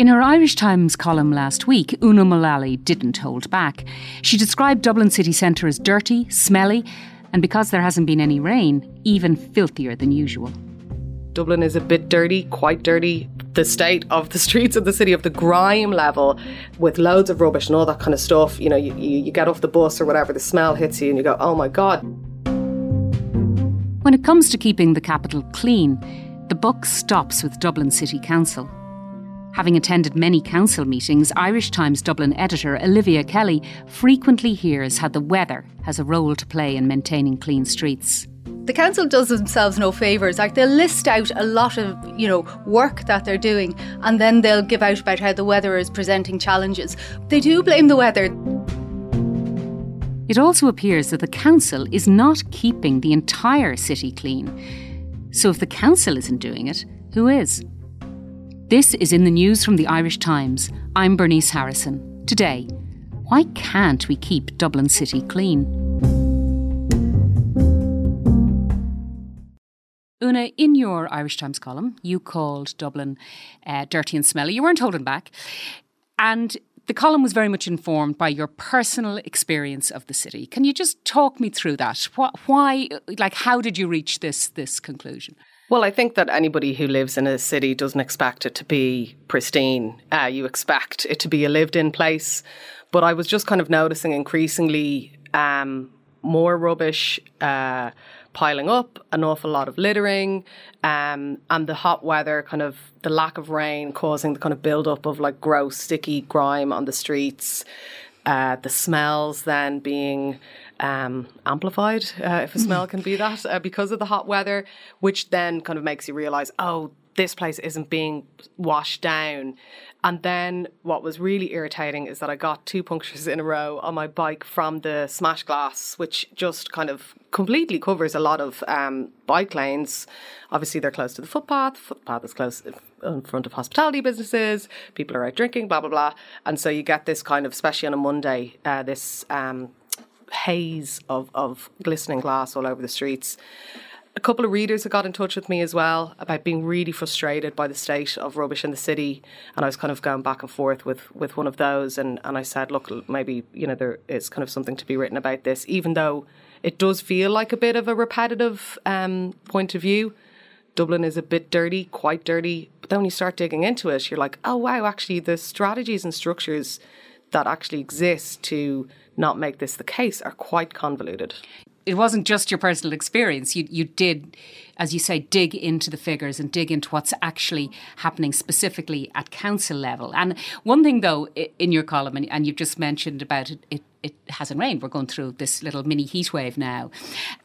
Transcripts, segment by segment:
In her Irish Times column last week, Una Mullally didn't hold back. She described Dublin city centre as dirty, smelly, and because there hasn't been any rain, even filthier than usual. Dublin is a bit dirty, quite dirty. The state of the streets of the city, of the grime level, with loads of rubbish and all that kind of stuff. You know, you, you, you get off the bus or whatever, the smell hits you, and you go, oh my God. When it comes to keeping the capital clean, the buck stops with Dublin City Council. Having attended many council meetings, Irish Times Dublin editor Olivia Kelly frequently hears how the weather has a role to play in maintaining clean streets. The council does themselves no favours. Like they'll list out a lot of, you know, work that they're doing and then they'll give out about how the weather is presenting challenges. They do blame the weather. It also appears that the council is not keeping the entire city clean. So if the council isn't doing it, who is? This is in the news from the Irish Times. I'm Bernice Harrison. Today, why can't we keep Dublin City clean? Una, in your Irish Times column, you called Dublin uh, dirty and smelly. You weren't holding back. And the column was very much informed by your personal experience of the city. Can you just talk me through that? Why, like, how did you reach this this conclusion? Well, I think that anybody who lives in a city doesn't expect it to be pristine. Uh, you expect it to be a lived in place. But I was just kind of noticing increasingly um, more rubbish uh, piling up, an awful lot of littering, um, and the hot weather, kind of the lack of rain causing the kind of buildup of like gross, sticky grime on the streets. Uh, the smells then being um, amplified, uh, if a smell can be that, uh, because of the hot weather, which then kind of makes you realize, oh, this place isn't being washed down. And then what was really irritating is that I got two punctures in a row on my bike from the smash glass, which just kind of completely covers a lot of um, bike lanes. Obviously, they're close to the footpath. Footpath is close in front of hospitality businesses. People are out drinking, blah blah blah. And so you get this kind of, especially on a Monday, uh, this um, haze of, of glistening glass all over the streets. A couple of readers have got in touch with me as well about being really frustrated by the state of rubbish in the city. And I was kind of going back and forth with, with one of those. And, and I said, look, maybe, you know, there is kind of something to be written about this, even though it does feel like a bit of a repetitive um, point of view. Dublin is a bit dirty, quite dirty. But then when you start digging into it, you're like, oh, wow, actually, the strategies and structures that actually exist to not make this the case are quite convoluted. It wasn't just your personal experience. You you did, as you say, dig into the figures and dig into what's actually happening specifically at council level. And one thing, though, in your column, and, and you've just mentioned about it, it it hasn't rained. We're going through this little mini heat wave now.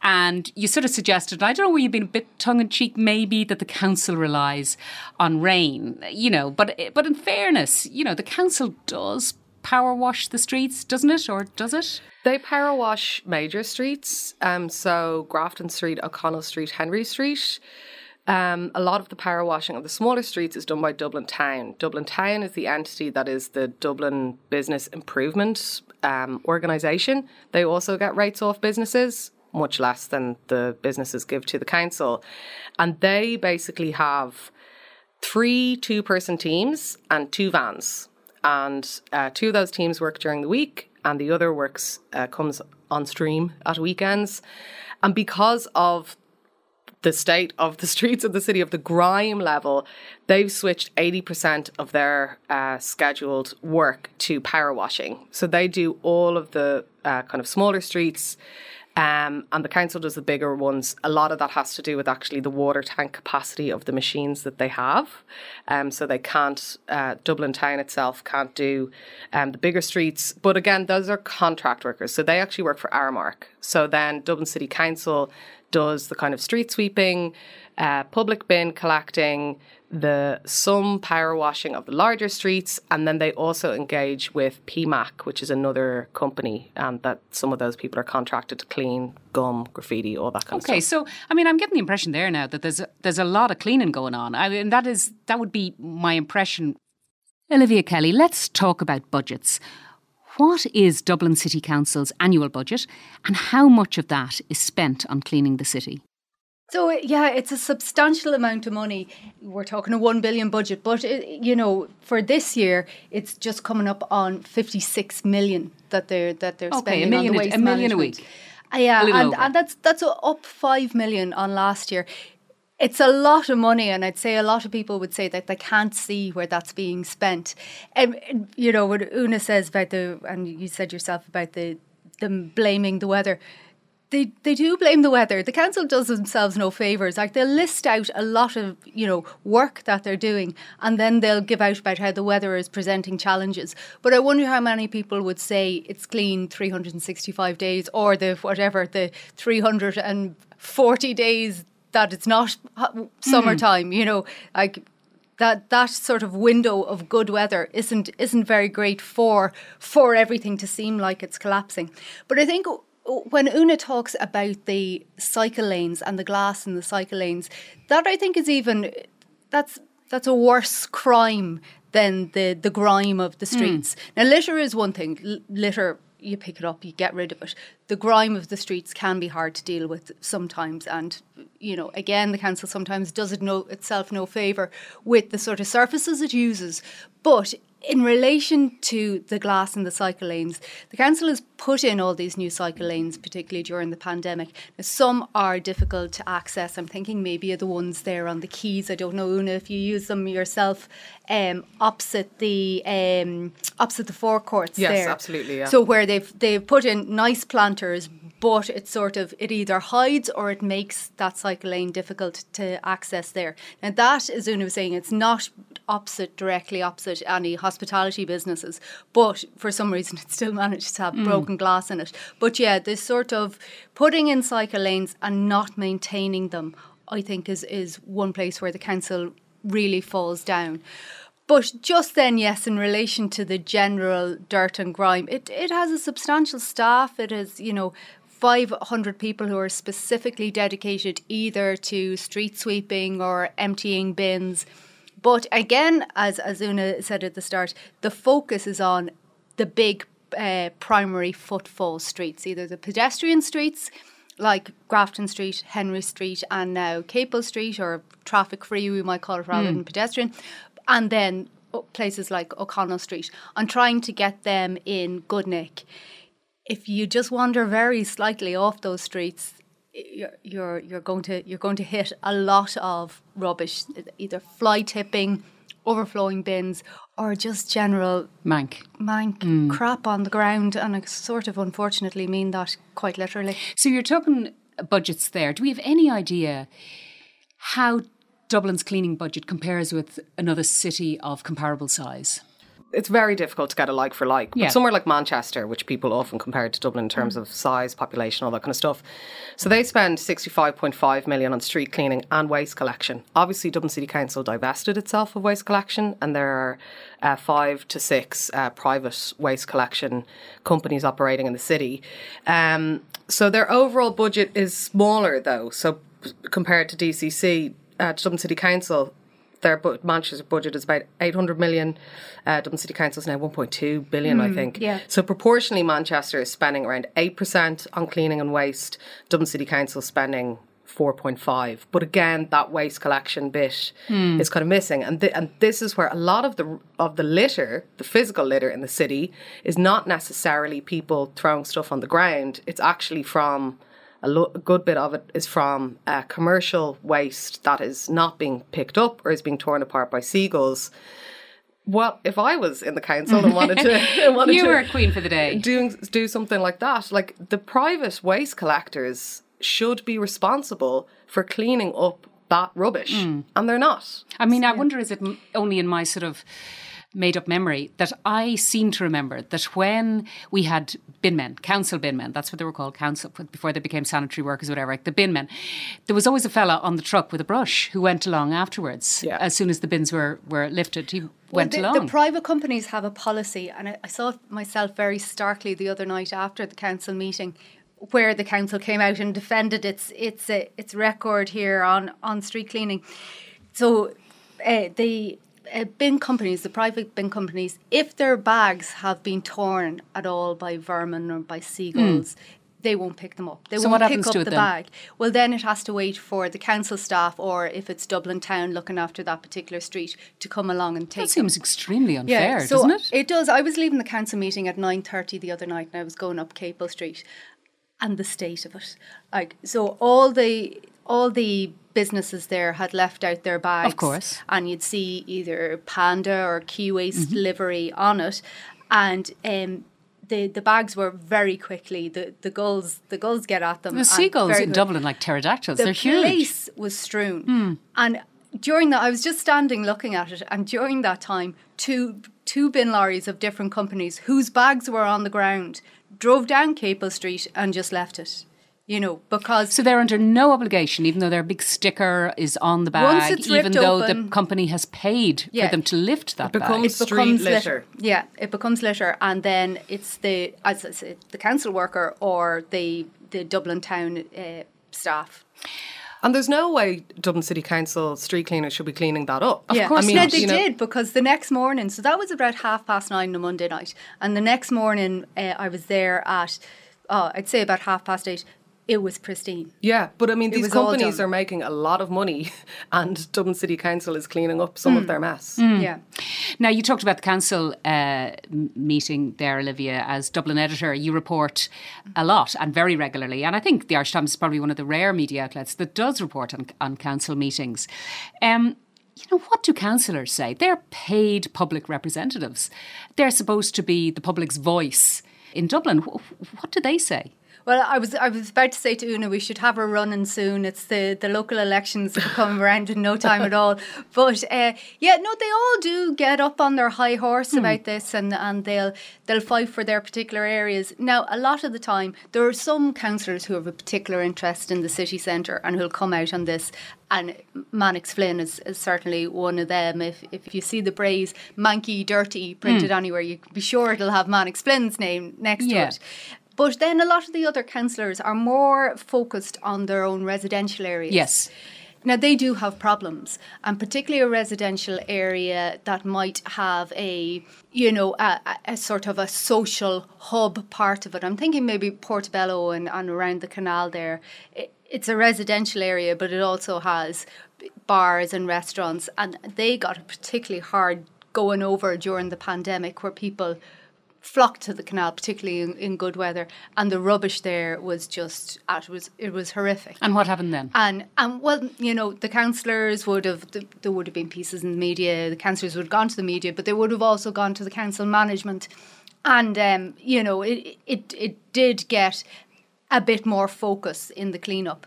And you sort of suggested, I don't know, were you being a bit tongue in cheek, maybe, that the council relies on rain, you know, but, but in fairness, you know, the council does power wash the streets, doesn't it? Or does it? They power wash major streets. Um, so Grafton Street, O'Connell Street, Henry Street. Um, a lot of the power washing of the smaller streets is done by Dublin Town. Dublin Town is the entity that is the Dublin Business Improvement um, Organisation. They also get rates off businesses, much less than the businesses give to the council. And they basically have three two person teams and two vans and uh, two of those teams work during the week, and the other works uh, comes on stream at weekends. And because of the state of the streets of the city, of the grime level, they've switched 80% of their uh, scheduled work to power washing. So they do all of the uh, kind of smaller streets um, and the council does the bigger ones. A lot of that has to do with actually the water tank capacity of the machines that they have. Um, so they can't, uh, Dublin town itself can't do um, the bigger streets. But again, those are contract workers. So they actually work for Aramark. So then Dublin City Council does the kind of street sweeping, uh, public bin collecting, the some power washing of the larger streets, and then they also engage with PMAC, which is another company um, that some of those people are contracted to clean gum, graffiti, all that kind okay, of stuff. Okay, so I mean, I'm getting the impression there now that there's a, there's a lot of cleaning going on. I mean, that is that would be my impression. Olivia Kelly, let's talk about budgets. What is Dublin City Council's annual budget, and how much of that is spent on cleaning the city? So yeah, it's a substantial amount of money. We're talking a one billion budget, but it, you know, for this year, it's just coming up on fifty six million that they're that they're Okay, a spending million on a- the waste a million a week. Uh, yeah, A and, over. and that's that's up five million on last year. It's a lot of money, and I'd say a lot of people would say that they can't see where that's being spent. And you know what Una says about the, and you said yourself about the them blaming the weather they they do blame the weather. The council does themselves no favors. Like they'll list out a lot of you know work that they're doing, and then they'll give out about how the weather is presenting challenges. But I wonder how many people would say it's clean 365 days, or the whatever the 340 days that it's not summertime. Mm-hmm. You know, like that that sort of window of good weather isn't isn't very great for for everything to seem like it's collapsing. But I think when Una talks about the cycle lanes and the glass in the cycle lanes, that I think is even that's that's a worse crime than the the grime of the hmm. streets. Now litter is one thing. L- litter you pick it up, you get rid of it. The grime of the streets can be hard to deal with sometimes, and you know, again, the council sometimes does it no itself no favour with the sort of surfaces it uses. But in relation to the glass and the cycle lanes, the council has put in all these new cycle lanes, particularly during the pandemic. Now, some are difficult to access. I'm thinking maybe of the ones there on the quays. I don't know, Una, if you use them yourself, um, opposite the um, opposite the forecourts Yes, there. absolutely, yeah. So where they've they've put in nice planters, but it sort of it either hides or it makes that cycle lane difficult to access there. Now that, as Una was saying, it's not opposite directly opposite any hospitality businesses, but for some reason it still managed to have broken glass in it. But yeah, this sort of putting in cycle lanes and not maintaining them, I think is is one place where the council really falls down. But just then, yes, in relation to the general dirt and grime, it, it has a substantial staff. It has, you know, 500 people who are specifically dedicated either to street sweeping or emptying bins. But again, as, as Una said at the start, the focus is on the big uh, primary footfall streets, either the pedestrian streets like Grafton Street, Henry Street, and now Capel Street, or traffic free, we might call it rather than pedestrian, and then places like O'Connell Street, and trying to get them in good nick. If you just wander very slightly off those streets, you're, you're you're going to you're going to hit a lot of rubbish, either fly tipping, overflowing bins, or just general Mank. mank mm. crap on the ground. And I sort of unfortunately mean that quite literally. So you're talking budgets there. Do we have any idea how Dublin's cleaning budget compares with another city of comparable size? It's very difficult to get a like for like. But Yeah. somewhere like Manchester, which people often compare to Dublin in terms of size, population, all that kind of stuff. So they spend 65.5 million on street cleaning and waste collection. Obviously, Dublin City Council divested itself of waste collection, and there are uh, five to six uh, private waste collection companies operating in the city. Um, so their overall budget is smaller, though. So compared to DCC, uh, Dublin City Council, their bu- Manchester's budget is about 800 million. Uh, Dublin City Council is now 1.2 billion, I think. yeah. So proportionally, Manchester is spending around 8% on cleaning and waste. Dublin City Council spending 4.5. But again, that waste collection bit is kind of missing. And, th- and this is where a lot of the, of the litter, the physical litter in the city, is not necessarily people throwing stuff on the ground. It's actually from a, lo- a good bit of it is from uh, commercial waste that is not being picked up or is being torn apart by seagulls. Well, if I was in the council and wanted to, wanted You to were a queen for the day. doing do something like that, like the private waste collectors should be responsible for cleaning up that rubbish, and they're not. I mean, I wonder is it only in my sort of made up memory that I seem to remember that when we had bin men, council bin men, that's what they were called, council before they became sanitary workers, whatever, like the bin men, there was always a fella on the truck with a brush who went along afterwards. Yeah. As soon as the bins were, were lifted, he went the, along. the private companies have a policy, and I, I saw it myself very starkly the other night after the council meeting, where the council came out and defended its its uh, its record here on on street cleaning. So uh, the uh, bin companies, the private bin companies, if their bags have been torn at all by vermin or by seagulls. they won't pick them up. They So won't what pick happens up to the then? bag. Well, then it has to wait for the council staff, or if it's Dublin Town looking after that particular street, to come along and take That them. seems extremely unfair, yeah, so doesn't it? It does. I was leaving the council meeting at nine thirty the other night, and I was going up Capel Street, and the state of it. Like so, all the all the businesses there had left out their bags, Of course. and you'd see either Panda or Key Waste Mm-hmm. livery on it, and. Um, the, the bags were very quickly the, the gulls the gulls get at them. The seagulls in Dublin, like pterodactyls, the they're huge. Hmm. place was strewn. And during that, I was just standing looking at it, and during that time, two two bin lorries of different companies whose bags were on the ground drove down Capel Street and just left it. You know, because So they're under no obligation, even though their big sticker is on the Once bag, it's even though open- the company has paid Yeah. for them to lift that becomes- bag. Street becomes litter. Yeah, it becomes litter, and then it's the as I said, the council worker or the the Dublin town uh, staff. And there's no way Dublin City Council street cleaners should be cleaning that up. yeah. course I mean, no, they you know- did because the next morning. So that was about half past nine on a Monday night, and the next morning uh, I was there at, oh, I'd say about half past eight. It was pristine. Yeah, but I mean, these companies are making a lot of money, and Dublin City Council is cleaning up some Hmm. of their mess. Yeah. Now, you talked about the council uh, meeting there, Olivia. As Dublin editor, you report a lot and very regularly. And I think the Irish Times is probably one of the rare media outlets that does report on, on council meetings. Um, you know, what do councillors say? They're paid public representatives. They're supposed to be the public's voice in Dublin. Wh- What do they say? Well, I was I was about to say to Una we should have her running soon. It's the, the local elections come around in no time at all. But uh, yeah, no, they all do get up on their high horse about this, and, and they'll they'll fight for their particular areas. Now, a lot of the time, there are some councillors who have a particular interest in the city centre and who'll come out on this. And Mannix Flynn is, is certainly one of them. If if you see the phrase "manky dirty" printed anywhere, you can be sure it'll have Mannix Flynn's name next Yeah. to it. But then a lot of the other councillors are more focused on their own residential areas. Yes. Now they do have problems, and particularly a residential area that might have a, you know, a, a- sort of a social hub part of it. I'm thinking maybe Portobello and, and around the canal there. It, it's a residential area, but it also has bars and restaurants, and they got particularly hard going over during the pandemic, where people flocked to the canal, particularly in, in good weather, and the rubbish there was just ah, it was it was horrific. And what happened then? And and well, you know, the councillors would have th- there would have been pieces in the media. The councillors would have gone to the media, but they would have also gone to the council management, and um, you know, it it it did get a bit more focus in the cleanup.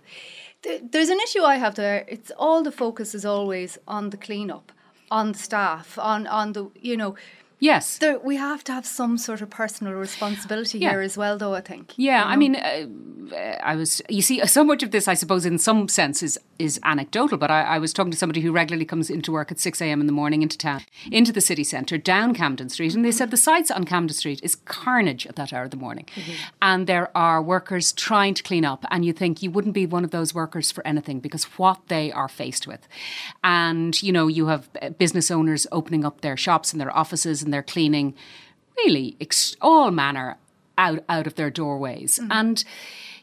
Th- There's an issue I have there. It's all the focus is always on the cleanup, on the staff, on on the you know. Yes. There, we have to have some sort of personal responsibility Yeah. here as well, though. I think. Yeah, I mean, uh, I was. You see, so much of this, I suppose, in some sense, is is anecdotal. But I, I was talking to somebody who regularly comes into work at six a.m. in the morning into town, into the city centre, down Camden Street, and they said the sights on Camden Street is carnage at that hour of the morning, and there are workers trying to clean up, and you think you wouldn't be one of those workers for anything because what they are faced with, and you know, you have uh, business owners opening up their shops and their offices, and they're cleaning really ex- all manner out out of their doorways. Mm. And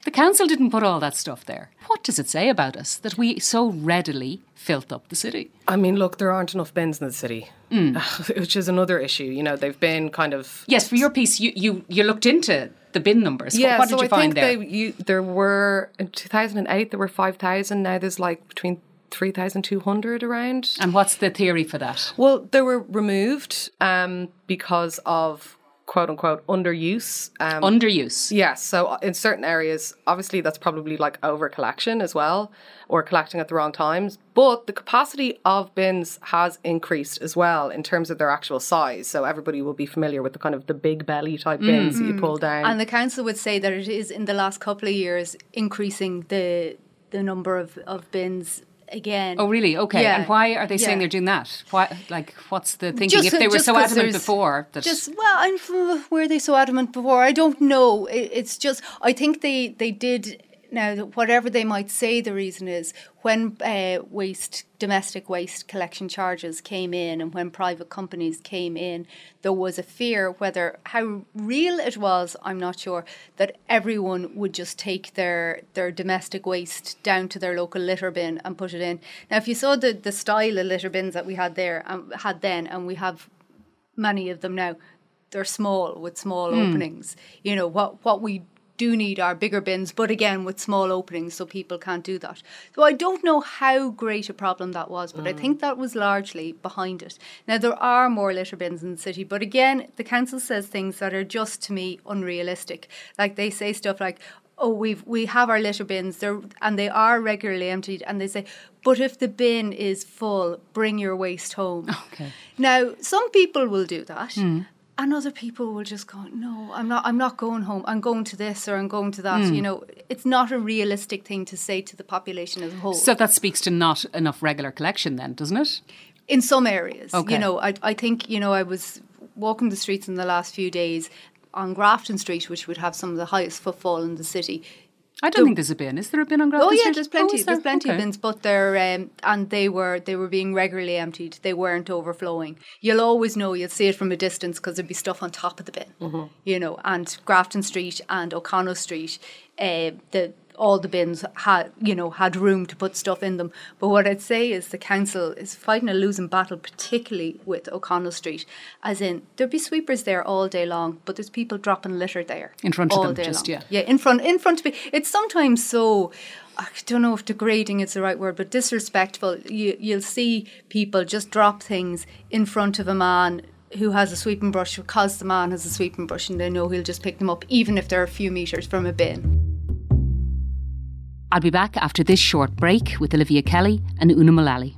the council didn't put all that stuff there. What does it say about us that we so readily filth up the city? I mean, look, there aren't enough bins in the city, mm. which is another issue. You know, they've been kind of yes for your piece you you, you looked into the bin numbers. Yeah, what so did you I find think there? They, you, there were in 2008 there were 5,000. Now there's like between 3,200 around. and what's the theory for that Well, they were removed um, because of quote unquote underuse. Um, underuse Yes, so in certain areas, obviously that's probably like over collection as well, or collecting at the wrong times. But the capacity of bins has increased as well in terms of their actual size. So everybody will be familiar with the kind of the big belly type bins that you pull down. And the council would say that it is in the last couple of years increasing the the number of, of bins again. Oh, really? Okay. Yeah, And why are they saying yeah. they're doing that? Why? Like, what's the thinking? Just- if they were so adamant before that, Just well, I'm, were they so adamant before? I don't know. It, it's just I think they they did Now, whatever they might say the reason is, when uh, waste, domestic waste collection charges came in and when private companies came in, there was a fear whether how real it was, I'm not sure, that everyone would just take their, their domestic waste down to their local litter bin and put it in. Now, if you saw the, the style of litter bins that we had there, um, had then, and we have many of them now, they're small with small mm. openings. You know what what we do need are bigger bins, but again with small openings, so people can't do that. So I don't know how great a problem that was, but mm. I think that was largely behind it. Now there are more litter bins in the city, but again, the council says things that are just to me unrealistic. Like they say stuff like, oh we've we have our litter bins there and they are regularly emptied and they say but if the bin is full bring your waste home okay now some people will do that mm and other people will just go no i'm not i'm not going home. I'm going to this or i'm going to that mm. you know? It's not a realistic thing to say to the population as a whole. So that speaks to not enough regular collection then doesn't it? In some areas okay. you know? I, I think you know i was walking the streets in the last few days on grafton street which would have some of the highest footfall in the city I don't the, think there's a bin. Is there a bin on Grafton Oh yeah, Street? there's plenty. Oh, there? There's plenty okay. of bins, but they're um, and they were they were being regularly emptied. They weren't overflowing. You'll always know. You'll see it from a distance because there'd be stuff on top of the bin. Mm-hmm. You know, and Grafton Street and O'Connell Street, uh, the all the bins had you know had room to put stuff in them. But what I'd say is the council is fighting a losing battle, particularly with O'Connell Street. As in, there'd be sweepers there all day long, but there's people dropping litter there in front of them. Just long. yeah, yeah, in front, in front of me. It's sometimes so. I don't know if degrading is the right word, but disrespectful. You, you'll see people just drop things in front of a man who has a sweeping brush because the man has a sweeping brush and they know he'll just pick them up even if they're a few metres from a bin. I'll be back after this short break with Olivia Kelly and Una Mullally.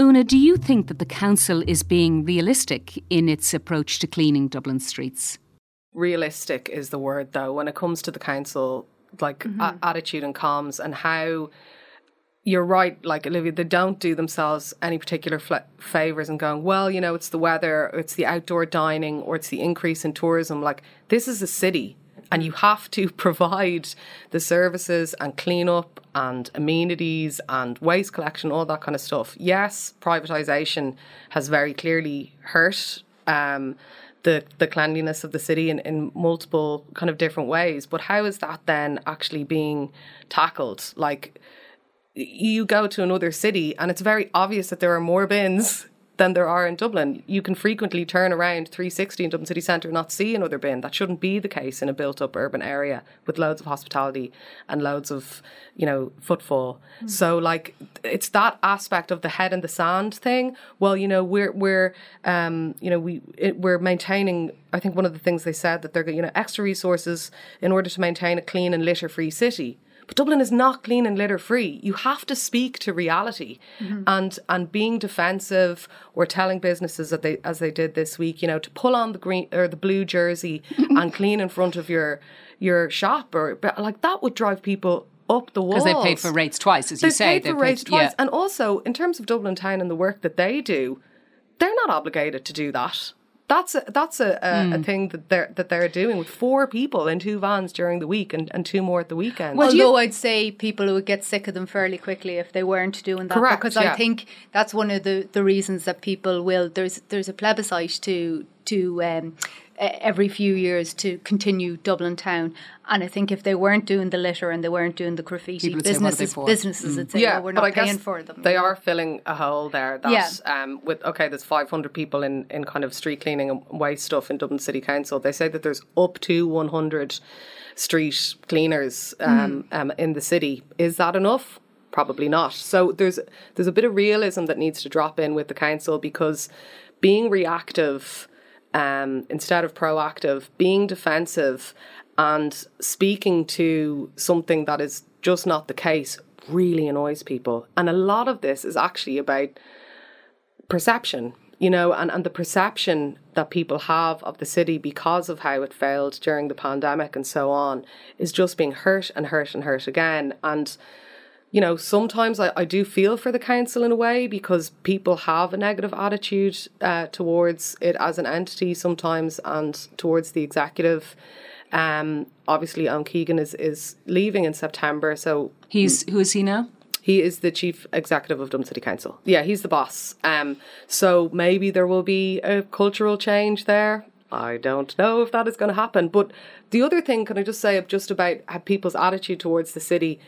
Una, do you think that the council is being realistic in its approach to cleaning Dublin streets? Realistic is the word, though, when it comes to the council, like mm-hmm. a- attitude and comms and how you're right, like Olivia, they don't do themselves any particular fl- favors and going, well, you know, it's the weather, it's the outdoor dining, or it's the increase in tourism. Like, this is a city, and you have to provide the services and clean up and amenities and waste collection, all that kind of stuff. Yes, privatization has very clearly hurt. Um, the, the cleanliness of the city in, in multiple kind of different ways. But how is that then actually being tackled? Like, you go to another city and it's very obvious that there are more bins than there are in Dublin. You can frequently turn around 360 in Dublin city centre and not see another bin. That shouldn't be the case in a built up urban area with loads of hospitality and loads of, you know, footfall. Mm. So like it's that aspect of the head in the sand thing. Well, you know, we're we're um, you know, we it, we're maintaining I think one of the things they said that they're you know extra resources in order to maintain a clean and litter free city. Dublin is not clean and litter free. You have to speak to reality, mm-hmm. and and being defensive or telling businesses that they as they did this week, you know, to pull on the green or the blue jersey and clean in front of your your shop or like that would drive people up the walls because they paid for rates twice, as they you say. Paid for they rates twice, yeah. and also in terms of Dublin town and the work that they do, they're not obligated to do that that's a, that's a, a, mm. a, hmm. thing that they're that they're doing with four people in two vans during the week and, and two more at the weekend. Well, Although I'd say people would get sick of them fairly quickly if they weren't doing that. Correct, because yeah. I think that's one of the, the reasons that people will. There's there's a plebiscite to to um, every few years to continue Dublin town. And I think if they weren't doing the litter and they weren't doing the graffiti, businesses say, businesses mm. would say, yeah, oh, we're not paying for them. They are filling a hole there. That's yeah. um, with okay, there's 500 people in in kind of street cleaning and waste stuff in Dublin City Council. They say that there's up to 100 street cleaners um, mm. um, in the city. Is that enough? Probably not. So there's there's a bit of realism that needs to drop in with the council because being reactive um, instead of proactive, being defensive and speaking to something that is just not the case really annoys people. And a lot of this is actually about perception, you know, and, and the perception that people have of the city because of how it failed during the pandemic and so on is just being hurt and hurt and hurt again. And you know, sometimes I, I do feel for the council in a way because people have a negative attitude uh, towards it as an entity sometimes and towards the executive. Um, obviously, Owen Keegan is, is leaving in September, so he's who is he now? He is the chief executive of Dublin City Council. Yeah, he's the boss. Um, so maybe there will be a cultural change there. I don't know if that is going to happen. But the other thing, can I just say, just about people's attitude towards the city?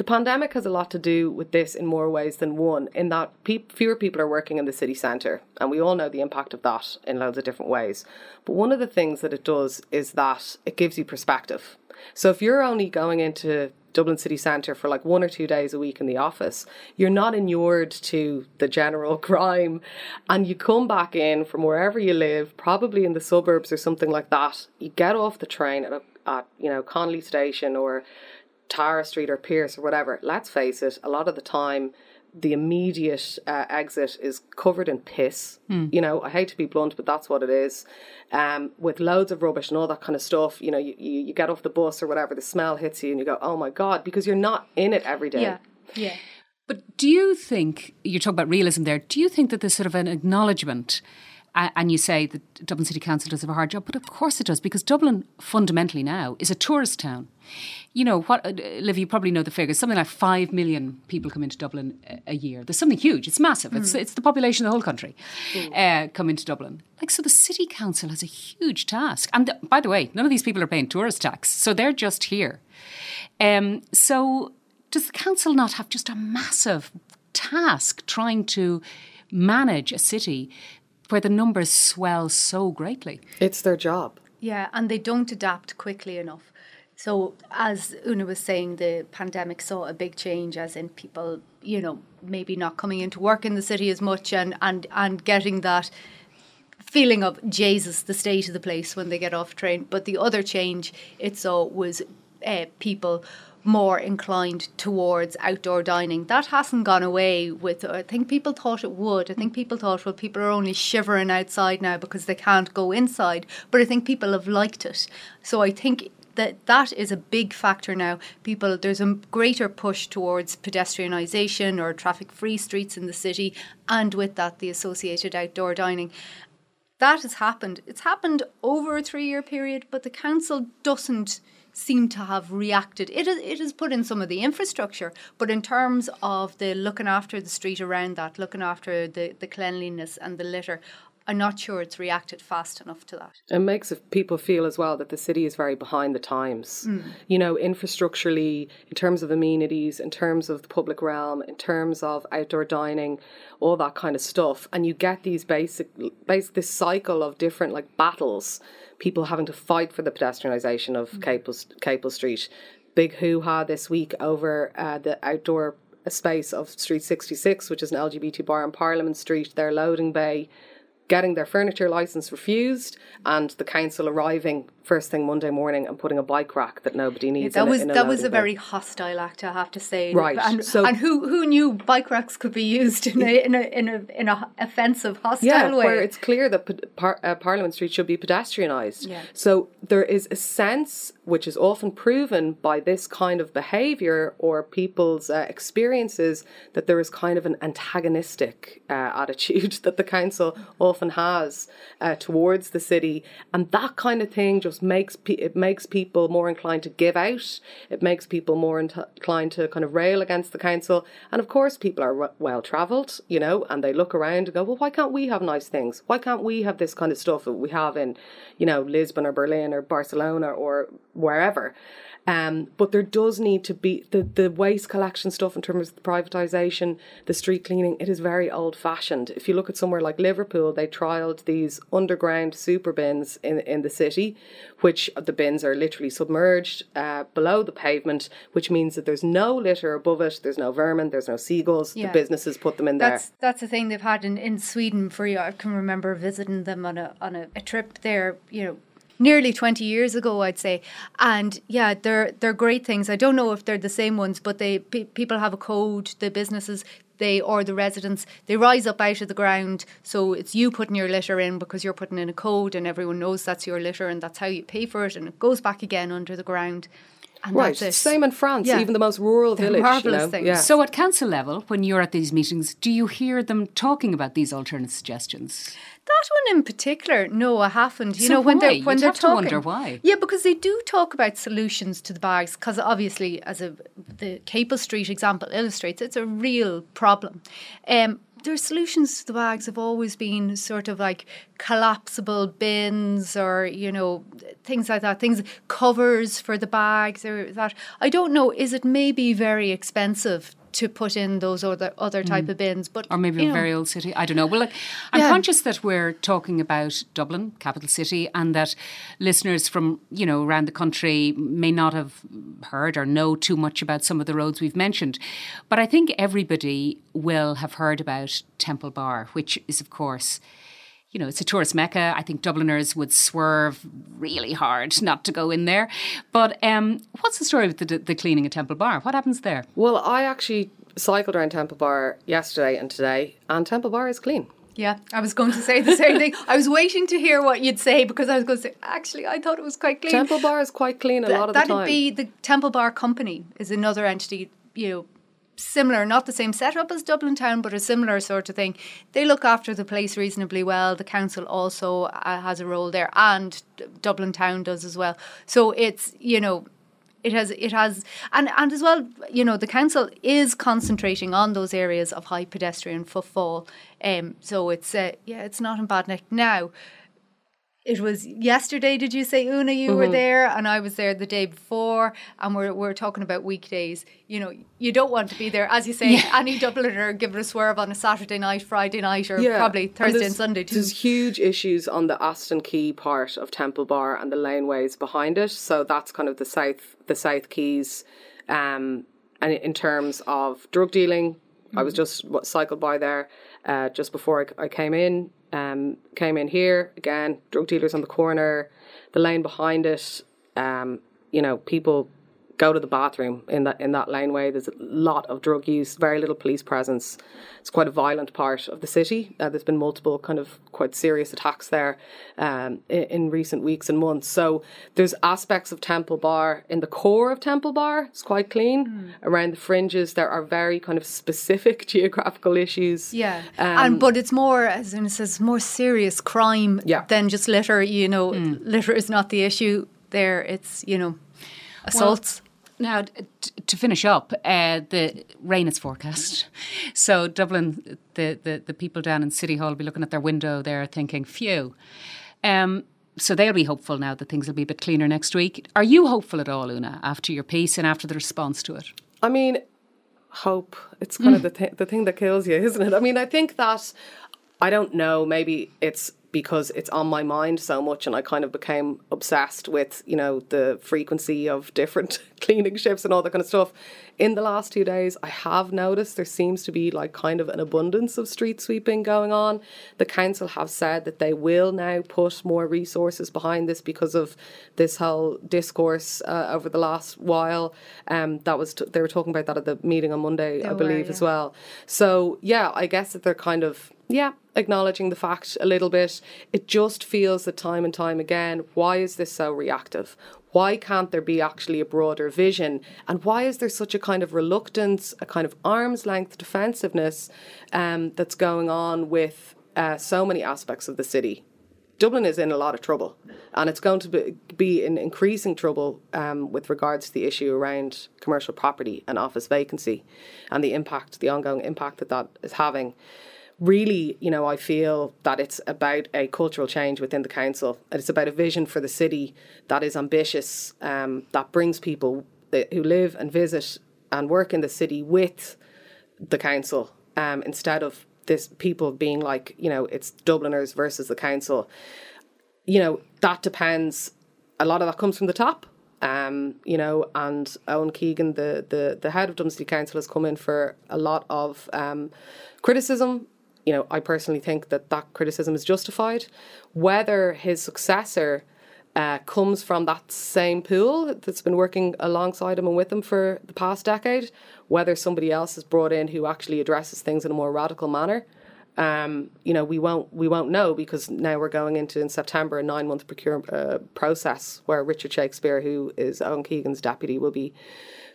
The pandemic has a lot to do with this in more ways than one, in that pe- fewer people are working in the city centre, and we all know the impact of that in loads of different ways. But one of the things that it does is that it gives you perspective. So if you're only going into Dublin city centre for like one or two days a week in the office, you're not inured to the general crime. And you come back in from wherever you live, probably in the suburbs or something like that. You get off the train at, a, at you know, Connolly Station or Tara Street or Pearse or whatever, let's face it, a lot of the time the immediate uh, exit is covered in piss. Mm. You know, I hate to be blunt, but that's what it is. Um, with loads of rubbish and all that kind of stuff, you know, you, you, you, get off the bus or whatever, the smell hits you and you go, oh my God, because you're not in it every day. Yeah. Yeah. But do you think, you talk about realism there, do you think that there's sort of an acknowledgement and you say that Dublin City Council does have a hard job, but of course it does, because Dublin fundamentally now is a tourist town. You know what, uh, Liv? You probably know the figures. Something like five million people come into Dublin a, year. There's something huge. It's massive. Mm. It's it's the population of the whole country uh, come into Dublin. Like so, the city council has a huge task. And the, by the way, none of these people are paying tourist tax, so they're just here. Um, so does the council not have just a massive task trying to manage a city where the numbers swell so greatly. It's their job. Yeah, and they don't adapt quickly enough. So, as Una was saying, the pandemic saw a big change, as in people, you know, maybe not coming into work in the city as much and, and, and getting that feeling of Jesus, the state of the place when they get off train. But the other change it saw was uh, people more inclined towards outdoor dining. That hasn't gone away with, I think people thought it would. I think people thought, well, people are only shivering outside now because they can't go inside. But I think people have liked it. So I think that that is a big factor now. People, there's a greater push towards pedestrianisation or traffic free streets in the city, and with that, the associated outdoor dining. That has happened. It's happened over a three year period, but the council doesn't seem to have reacted. It, it has put in some of the infrastructure, but in terms of the looking after the street around that, looking after the, the cleanliness and the litter, I'm not sure it's reacted fast enough to that. It makes people feel as well that the city is very behind the times. Mm. You know, infrastructurally, in terms of amenities, in terms of the public realm, in terms of outdoor dining, all that kind of stuff. And you get these basic, basic this cycle of different like battles people having to fight for the pedestrianisation of mm. Capel, Capel Street. Big hoo ha this week over uh, the outdoor space of Street 66, which is an LGBT bar on Parliament Street, their loading bay getting their furniture license refused and the council arriving first thing Monday morning and putting a bike rack that nobody needs. Yeah, that was a, that was a very hostile act, I have to say. Right. And, so, and who who knew bike racks could be used in a in a in a, in a offensive hostile yeah, way? where it's clear that par, uh, Parliament Street should be pedestrianised. Yeah. So there is a sense which is often proven by this kind of behaviour or people's uh, experiences that there is kind of an antagonistic uh, attitude that the council often has uh, towards the city, and that kind of thing just makes pe- it makes people more inclined to give out. It makes people more inclined to kind of rail against the council, and of course, people are well travelled, you know, and they look around and go, well, why can't we have nice things? Why can't we have this kind of stuff that we have in, you know, Lisbon or Berlin or Barcelona or wherever. Um, but there does need to be the, the waste collection stuff in terms of the privatisation, the street cleaning, it is very old fashioned. If you look at somewhere like Liverpool, they trialled these underground super bins in, in the city, which the bins are literally submerged uh, below the pavement, which means that there's no litter above it, there's no vermin, there's no seagulls. Yeah. The businesses put them in that's, there. That's the thing they've had in, in Sweden for you. I can remember visiting them on a on a, a trip there, you know, nearly 20 years ago I'd say. And yeah they're they're great things. I don't know if they're the same ones but they pe- people have a code the businesses they or the residents. They rise up out of the ground. So it's you putting your litter in because you're putting in a code and everyone knows that's your litter and that's how you pay for it and it goes back again under the ground And right. that's it. Same in France, Yeah. even the most rural They're village. marvellous you know? things. Yeah. So at council level, when you're at these meetings, do you hear them talking about these alternate suggestions? That one in particular, no, I haven't. You So know, when why? they're when You'd they're have to talking, wonder why. Yeah, because they do talk about solutions to the bags. Because obviously, as a the Capel Street example illustrates, it's a real problem. Um, their solutions to the bags have always been sort of like collapsible bins or you know things like that things covers for the bags or that. I don't know is it maybe very expensive to put in those other other type of bins but Mm. Or maybe a know, very old city. I don't know. Well, look, I'm Yeah. conscious that we're talking about Dublin, capital city, and that listeners from you know around the country may not have heard or know too much about some of the roads we've mentioned. But I think everybody will have heard about Temple Bar, which is, of course. You know, it's a tourist mecca. I think Dubliners would swerve really hard not to go in there. But um, what's the story with the, the cleaning at Temple Bar? What happens there? Well, I actually cycled around Temple Bar yesterday and today, and Temple Bar is clean. Yeah, I was going to say the same thing. I was waiting to hear what you'd say because I was going to say, actually, I thought it was quite clean. Temple Bar is quite clean a Th- lot of the time. that'd be the Temple Bar Company is another entity, you know, similar, not the same setup as Dublin Town, but a similar sort of thing. They look after the place reasonably well. The council also uh, has a role there, and Dublin Town does as well. So it's you know. It has, it has, and, and as well, you know, the council is concentrating on those areas of high pedestrian footfall. Um, so it's, uh, yeah, it's not in bad nick now it was yesterday did you say una you were there? And i was there the day before and we're, we're talking about weekdays. You know you don't want to be there as you say any dubliner giving a swerve on a saturday night friday night or probably thursday and, there's- sunday too There's huge issues on the Aston Quay part of Temple Bar and the laneways behind it. So that's kind of the south, the South Quays, um, and in terms of drug dealing, I was just what, cycled by there uh, just before I, I came in. Um, came in here again. Drug dealers on the corner, the lane behind it. Um, you know, people go to the bathroom in that in that laneway. There's a lot of drug use, very little police presence. It's quite a violent part of the city. Uh, there's been multiple kind of quite serious attacks there um, in, in recent weeks and months. So there's aspects of Temple Bar in the core of Temple Bar. It's quite clean. Around the fringes, there are very kind of specific geographical issues. yeah and but it's more as in it says more serious crime Yeah. than just litter you know litter is not the issue there it's you know assaults Now, to finish up, uh, the rain is forecast. So Dublin, the, the, the people down in City Hall will be looking at their window there thinking, phew. Um, so they'll be hopeful now that things will be a bit cleaner next week. Are you hopeful at all, Una, after your piece and after the response to it? I mean, hope. It's kind of the th- the thing that kills you, isn't it? I mean, I think that I don't know. Maybe it's because it's on my mind so much, and I kind of became obsessed with you know the frequency of different cleaning shifts and all that kind of stuff. In the last two days, I have noticed there seems to be like kind of an abundance of street sweeping going on. The council have said that they will now put more resources behind this because of this whole discourse uh, over the last while. Um, that was t- they were talking about that at the meeting on Monday, I were, believe, as well. So yeah, I guess that they're kind of yeah acknowledging the fact a little bit. It just feels that time and time again, why is this so reactive? Why can't there be actually a broader vision? And why is there such a kind of reluctance, a kind of arm's length defensiveness um, that's going on with uh, so many aspects of the city? Dublin is in a lot of trouble, and it's going to be, be in increasing trouble um, with regards to the issue around commercial property and office vacancy, and the impact, the ongoing impact that that is having. Really, you know, I feel that it's about a cultural change within the council, it's about a vision for the city that is ambitious, um, that brings people who live and visit and work in the city with the council um, instead of this people being like you know it's Dubliners versus the council. You know that depends. A lot of that comes from the top. Um, you know, and Owen Keegan, the, the, the head of Dublin City Council, has come in for a lot of um, criticism. You know, I personally think that that criticism is justified. Whether his successor uh, comes from that same pool that's been working alongside him and with him for the past decade, whether somebody else is brought in who actually addresses things in a more radical manner. Um, you know, we won't we won't know because now we're going into in September a nine month procurement uh, process where Richard Shakespeare, who is Owen Keegan's deputy, will be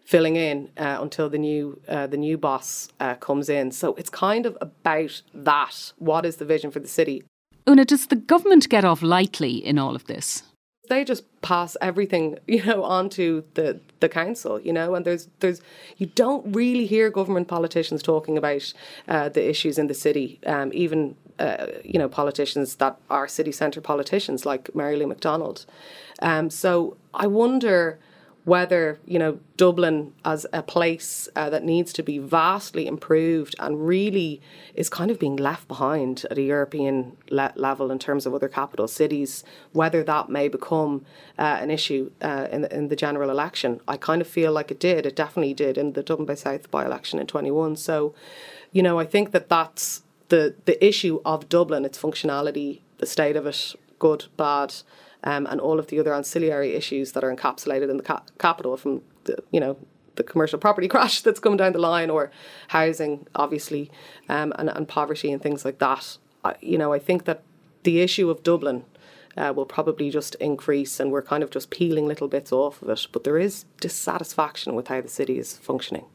filling in uh, until the new uh, the new boss uh, comes in. So it's kind of about that. What is the vision for the city? Una, does the government get off lightly in all of this? They just pass everything, you know, onto the, the council, you know, and there's there's you don't really hear government politicians talking about uh, the issues in the city, um, even uh, you know politicians that are city centre politicians like Mary Lou McDonald. Um, so I wonder whether you know Dublin as a place uh, that needs to be vastly improved and really is kind of being left behind at a European le- level in terms of other capital cities, whether that may become uh, an issue uh, in, the, in the general election. I kind of feel like it did. It definitely did in the Dublin Bay South by election in 21. So, you know, I think that that's the the issue of Dublin, its functionality, the state of it, good, bad um, and all of the other ancillary issues that are encapsulated in the ca- capital from the, you know the commercial property crash that's coming down the line or housing obviously um, and, and poverty and things like that I, you know I think that the issue of Dublin uh, will probably just increase and we're kind of just peeling little bits off of it but there is dissatisfaction with how the city is functioning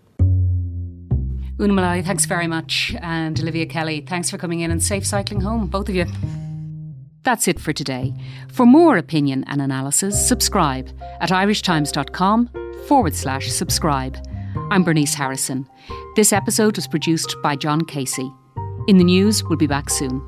Una Mullally, thanks very much. And Olivia Kelly, thanks for coming in and safe cycling home, both of you. That's it for today. For more opinion and analysis, subscribe at irishtimes.com forward slash subscribe. I'm Bernice Harrison. This episode was produced by John Casey. In the news, we'll be back soon.